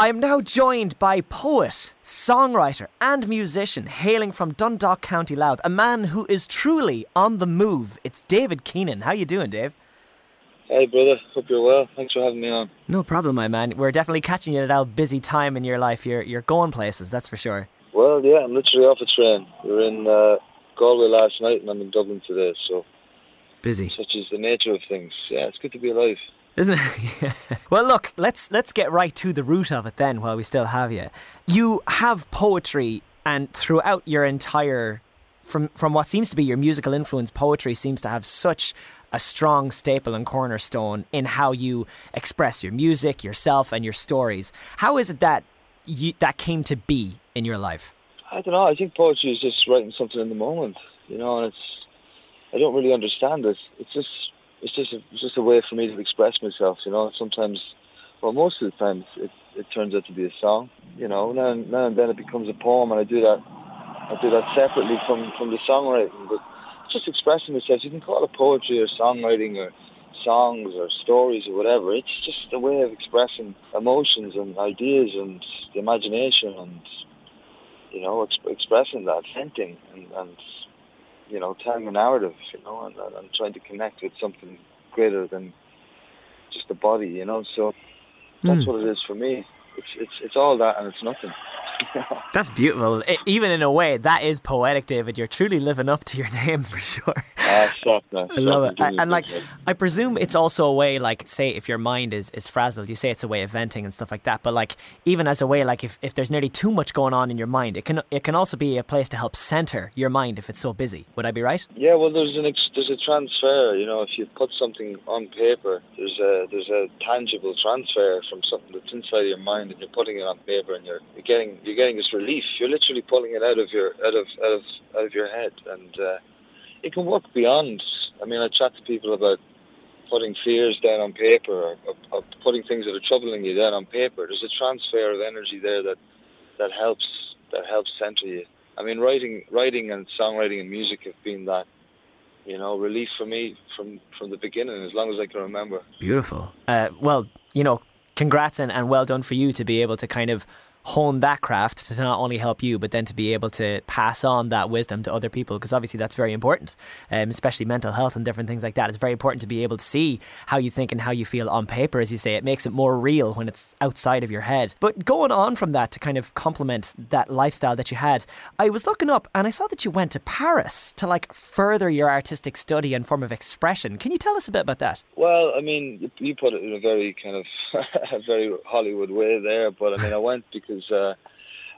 I'm now joined by poet, songwriter, and musician hailing from Dundalk, County Louth, a man who is truly on the move. It's David Keenan. How you doing, Dave? Hey, brother. Hope you're well. Thanks for having me on. No problem, my man. We're definitely catching you at a busy time in your life. You're you're going places, that's for sure. Well, yeah, I'm literally off a train. We were in uh, Galway last night, and I'm in Dublin today. So busy. Such is the nature of things. Yeah, it's good to be alive isn't it? well, look, let's let's get right to the root of it then, while we still have you. You have poetry, and throughout your entire, from from what seems to be your musical influence, poetry seems to have such a strong staple and cornerstone in how you express your music, yourself, and your stories. How is it that you, that came to be in your life? I don't know. I think poetry is just writing something in the moment, you know, and it's. I don't really understand it. It's just it's just a, it's just a way for me to express myself. You know, sometimes, well, most of the time, it, it turns out to be a song. You know, now and, now and then it becomes a poem, and I do that. I do that separately from from the songwriting, but just expressing myself. You can call it poetry or songwriting or songs or stories or whatever. It's just a way of expressing emotions and ideas and the imagination and you know exp- expressing that, venting and, and you know, telling a narrative, you know, and, and trying to connect with something greater than just the body, you know. So that's mm. what it is for me. It's it's it's all that and it's nothing. That's beautiful. It, even in a way, that is poetic, David. You're truly living up to your name for sure. I love it. And, and like, I presume it's also a way, like, say, if your mind is, is frazzled, you say it's a way of venting and stuff like that. But like, even as a way, like, if, if there's nearly too much going on in your mind, it can it can also be a place to help center your mind if it's so busy. Would I be right? Yeah. Well, there's an ex- there's a transfer. You know, if you put something on paper, there's a there's a tangible transfer from something that's inside your mind, and you're putting it on paper, and you're, you're getting you're getting this relief. You're literally pulling it out of your out of out of out of your head, and uh, it can work beyond. I mean, I chat to people about putting fears down on paper or, or, or putting things that are troubling you down on paper. There's a transfer of energy there that that helps that helps center you. I mean, writing writing and songwriting and music have been that you know, relief for me from from the beginning, as long as I can remember. Beautiful. Uh, well, you know, congrats and, and well done for you to be able to kind of hone that craft to not only help you, but then to be able to pass on that wisdom to other people, because obviously that's very important, um, especially mental health and different things like that. It's very important to be able to see how you think and how you feel on paper, as you say. It makes it more real when it's outside of your head. But going on from that to kind of complement that lifestyle that you had, I was looking up and I saw that you went to Paris to like further your artistic study and form of expression. Can you tell us a bit about that? Well, I mean, you put it in a very kind of very Hollywood way there, but I mean, I went because because uh,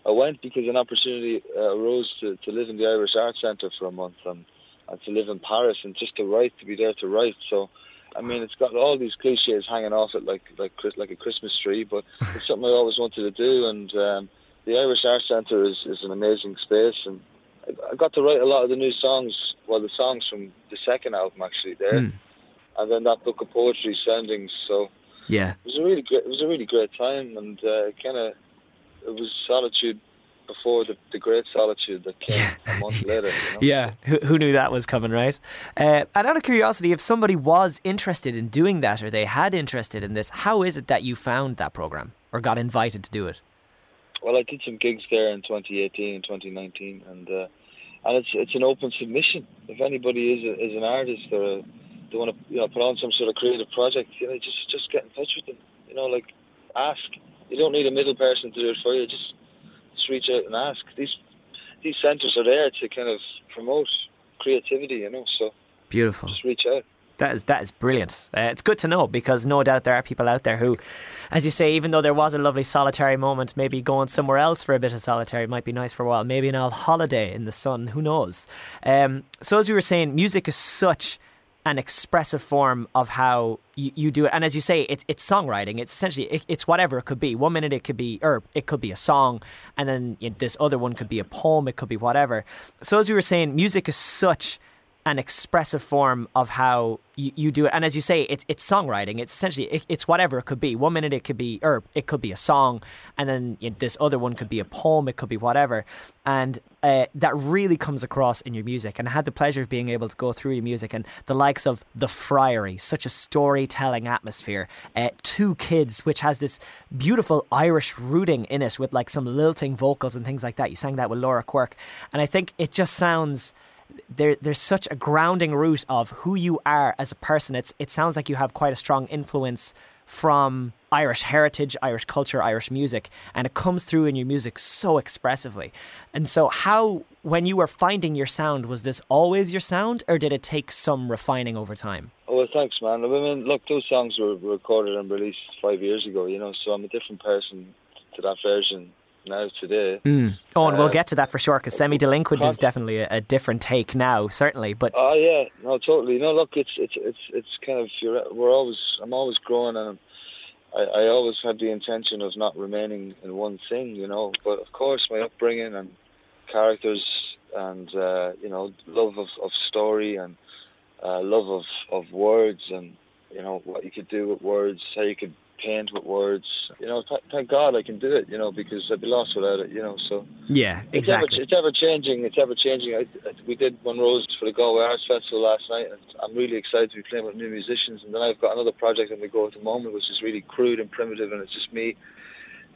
I went because an opportunity uh, arose to, to live in the Irish Arts Centre for a month and, and to live in Paris and just to write, to be there to write. So, I mean, it's got all these cliches hanging off it like like like a Christmas tree, but it's something I always wanted to do. And um, the Irish Arts Centre is, is an amazing space, and I, I got to write a lot of the new songs, well, the songs from the second album actually there, mm. and then that book of poetry, Soundings. So yeah, it was a really great, it was a really great time, and uh, kind of it was solitude before the, the great solitude that came a month later. You know? Yeah, who, who knew that was coming, right? Uh, and out of curiosity, if somebody was interested in doing that or they had interested in this, how is it that you found that program or got invited to do it? Well, I did some gigs there in 2018 and 2019, and uh, and it's it's an open submission. If anybody is a, is an artist or they want to you know put on some sort of creative project, you know, just just get in touch with them. You know, like ask you don't need a middle person to do it for you. Just just reach out and ask. These these centres are there to kind of promote creativity, you know. So beautiful. Just reach out. That is that is brilliant. Uh, it's good to know because no doubt there are people out there who, as you say, even though there was a lovely solitary moment, maybe going somewhere else for a bit of solitary might be nice for a while. Maybe an old holiday in the sun. Who knows? Um, so as we were saying, music is such an expressive form of how you, you, do it. And as you say, it's it's songwriting. It's essentially it, it's whatever it could be. One minute it could be, or it could be a song, and then you know, this other one could be a poem. It could be whatever. So as we were saying, music is such an expressive form of how you, you do it. And as you say, it's it's songwriting. It's essentially it, it's whatever it could be. One minute it could be, or it could be a song, and then you know, this other one could be a poem. It could be whatever, and uh, that really comes across in your music. And I had the pleasure of being able to go through your music and the likes of the Friary, such a storytelling atmosphere. Uh, Two Kids, which has this beautiful Irish rooting in it with like some lilting vocals and things like that. You sang that with Laura Quirk, and I think it just sounds there there's such a grounding root of who you are as a person. It's it sounds like you have quite a strong influence from Irish heritage, Irish culture, Irish music, and it comes through in your music so expressively. And so, how when you were finding your sound, was this always your sound, or did it take some refining over time? Oh, well, thanks, man. I mean, look, those songs were recorded and released five years ago, you know, so I'm a different person to that version now today. Mm. Oh, and uh, we'll get to that for sure because Semi Delinquent is definitely a, a, different take now, certainly. But oh yeah, no, totally. No, look, it's it's it's it's kind of you're, we're always I'm always growing and. I, I always had the intention of not remaining in one thing, you know. But of course, my upbringing and characters and uh, you know love of, of story and uh, love of, of words and you know what you could do with words, how you could paint with words. You know, th- thank God I can do it. You know, because I'd be lost without it. You know, so yeah, exactly. It's ever, it's ever changing. It's ever changing. I, I, we did One Rose for the Galway Arts Festival last night, and I'm really excited to be playing with new musicians. And then I've got another project on the go at the moment, which is really crude and primitive, and it's just me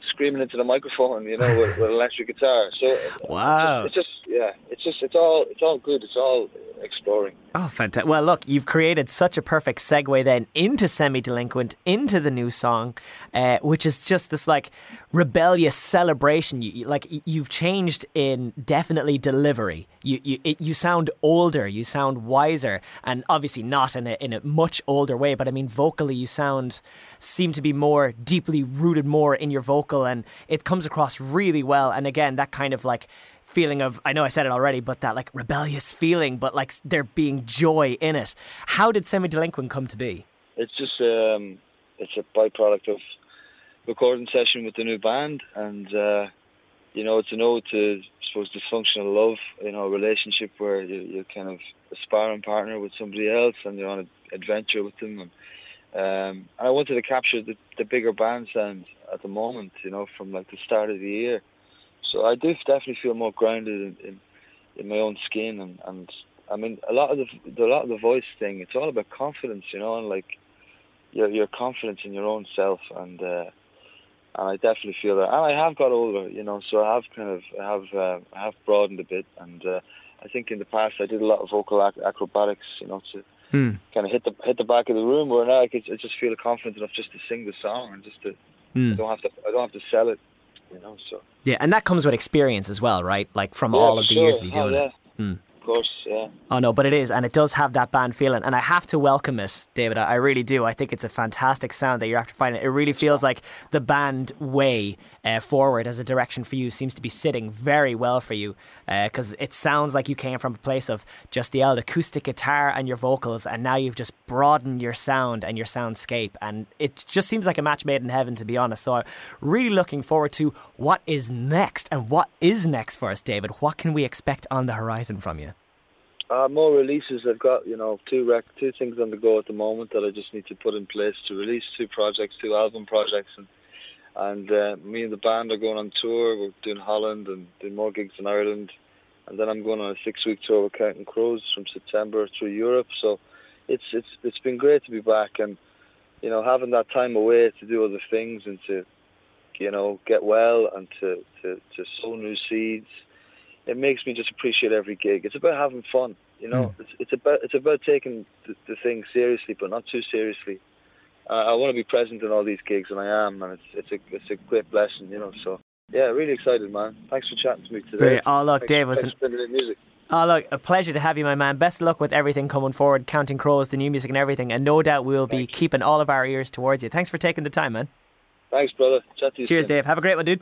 screaming into the microphone, you know, with, with electric guitar. So wow, it's just yeah, it's just it's all it's all good. It's all exploring. Oh, fantastic! Well, look, you've created such a perfect segue then into semi-delinquent, into the new song, uh, which is just this like rebellious celebration. You, like you've changed in definitely delivery. You you it, you sound older, you sound wiser, and obviously not in a in a much older way. But I mean, vocally, you sound seem to be more deeply rooted more in your vocal, and it comes across really well. And again, that kind of like feeling of I know I said it already, but that like rebellious feeling, but like there being joy in it. How did Semi Delinquent come to be? It's just um, it's a byproduct of recording session with the new band, and uh, you know it's an ode to I suppose dysfunctional love, you know, a relationship where you, you're kind of a sparring partner with somebody else, and you're on an adventure with them. And, um, I wanted to capture the, the bigger band sound at the moment, you know, from like the start of the year. So I do definitely feel more grounded in, in, in my own skin, and, and I mean a lot of the a lot of the voice thing. It's all about confidence, you know, and like your your confidence in your own self, and uh, and I definitely feel that. And I have got older, you know, so I have kind of I have uh, I have broadened a bit, and uh, I think in the past I did a lot of vocal ac- acrobatics, you know, to hmm. kind of hit the hit the back of the room. Where now I, could, I just feel confident enough just to sing the song and just to hmm. I don't have to I don't have to sell it you know. So yeah, and that comes with experience as well, right? Like from yeah, all of the sure. years of you doing oh, yeah. it. Hmm course, yeah. Oh no, but it is, and it does have that band feeling, and I have to welcome it, David. I really do. I think it's a fantastic sound that you're after finding. It really feels like the band way uh, forward as a direction for you seems to be sitting very well for you, because uh, it sounds like you came from a place of just the old acoustic guitar and your vocals, and now you've just broadened your sound and your soundscape, and it just seems like a match made in heaven, to be honest. So I'm really looking forward to what is next, and what is next for us, David. What can we expect on the horizon from you? Uh, more releases. I've got you know two rec- two things on the go at the moment that I just need to put in place to release two projects, two album projects, and and uh, me and the band are going on tour. We're doing Holland and doing more gigs in Ireland, and then I'm going on a six week tour with Counting Crows from September through Europe. So it's it's it's been great to be back and you know having that time away to do other things and to you know get well and to to, to sow new seeds it makes me just appreciate every gig. It's about having fun, you know. Mm. It's, it's about it's about taking the, the thing seriously, but not too seriously. Uh, I want to be present in all these gigs, and I am, and it's it's a it's a great blessing, you know. So yeah, really excited, man. Thanks for chatting to me today. Great. Oh look, Dave, was music. Oh, look, a pleasure to have you, my man. Best of luck with everything coming forward, Counting Crows, the new music and everything. And no doubt we'll be keeping all of our ears towards you. Thanks for taking the time, man. Thanks, brother. Chat to you Cheers, soon. Dave. Have a great one, dude.